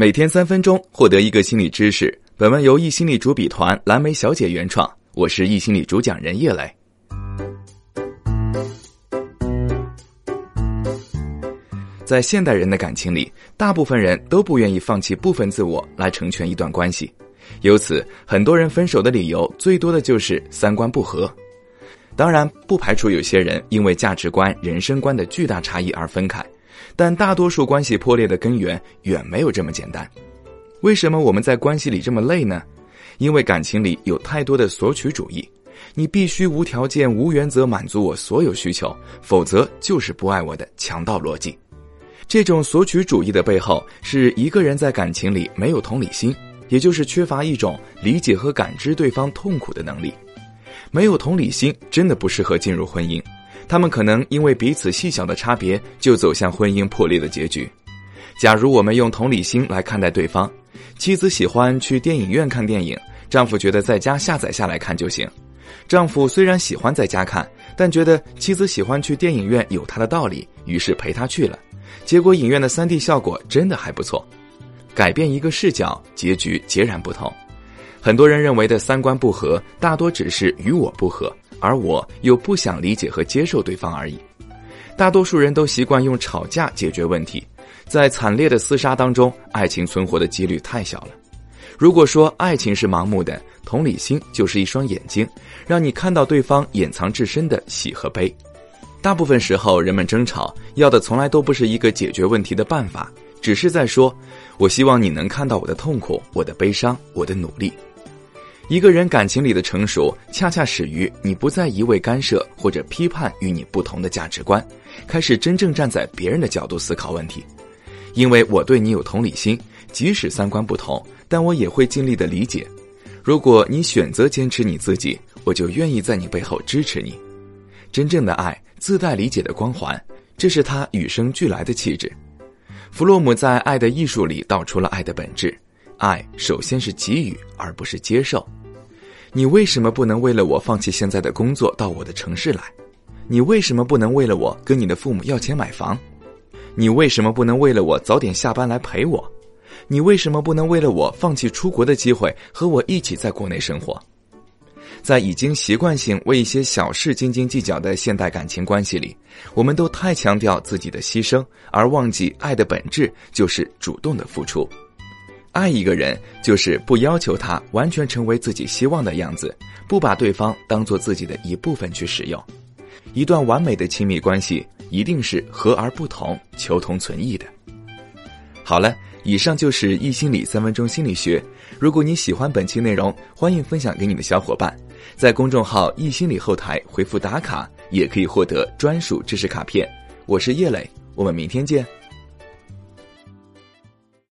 每天三分钟，获得一个心理知识。本文由易心理主笔团蓝莓小姐原创，我是易心理主讲人叶磊。在现代人的感情里，大部分人都不愿意放弃部分自我来成全一段关系，由此很多人分手的理由最多的就是三观不合。当然，不排除有些人因为价值观、人生观的巨大差异而分开。但大多数关系破裂的根源远没有这么简单。为什么我们在关系里这么累呢？因为感情里有太多的索取主义，你必须无条件、无原则满足我所有需求，否则就是不爱我的强盗逻辑。这种索取主义的背后，是一个人在感情里没有同理心，也就是缺乏一种理解和感知对方痛苦的能力。没有同理心，真的不适合进入婚姻。他们可能因为彼此细小的差别，就走向婚姻破裂的结局。假如我们用同理心来看待对方，妻子喜欢去电影院看电影，丈夫觉得在家下载下来看就行。丈夫虽然喜欢在家看，但觉得妻子喜欢去电影院有他的道理，于是陪她去了。结果影院的 3D 效果真的还不错。改变一个视角，结局截然不同。很多人认为的三观不合，大多只是与我不合。而我又不想理解和接受对方而已。大多数人都习惯用吵架解决问题，在惨烈的厮杀当中，爱情存活的几率太小了。如果说爱情是盲目的，同理心就是一双眼睛，让你看到对方掩藏至深的喜和悲。大部分时候，人们争吵要的从来都不是一个解决问题的办法，只是在说：“我希望你能看到我的痛苦、我的悲伤、我的努力。”一个人感情里的成熟，恰恰始于你不再一味干涉或者批判与你不同的价值观，开始真正站在别人的角度思考问题。因为我对你有同理心，即使三观不同，但我也会尽力的理解。如果你选择坚持你自己，我就愿意在你背后支持你。真正的爱自带理解的光环，这是他与生俱来的气质。弗洛姆在《爱的艺术》里道出了爱的本质：爱首先是给予，而不是接受。你为什么不能为了我放弃现在的工作到我的城市来？你为什么不能为了我跟你的父母要钱买房？你为什么不能为了我早点下班来陪我？你为什么不能为了我放弃出国的机会和我一起在国内生活？在已经习惯性为一些小事斤斤计较的现代感情关系里，我们都太强调自己的牺牲，而忘记爱的本质就是主动的付出。爱一个人，就是不要求他完全成为自己希望的样子，不把对方当做自己的一部分去使用。一段完美的亲密关系，一定是和而不同，求同存异的。好了，以上就是易心理三分钟心理学。如果你喜欢本期内容，欢迎分享给你的小伙伴，在公众号易心理后台回复打卡，也可以获得专属知识卡片。我是叶磊，我们明天见。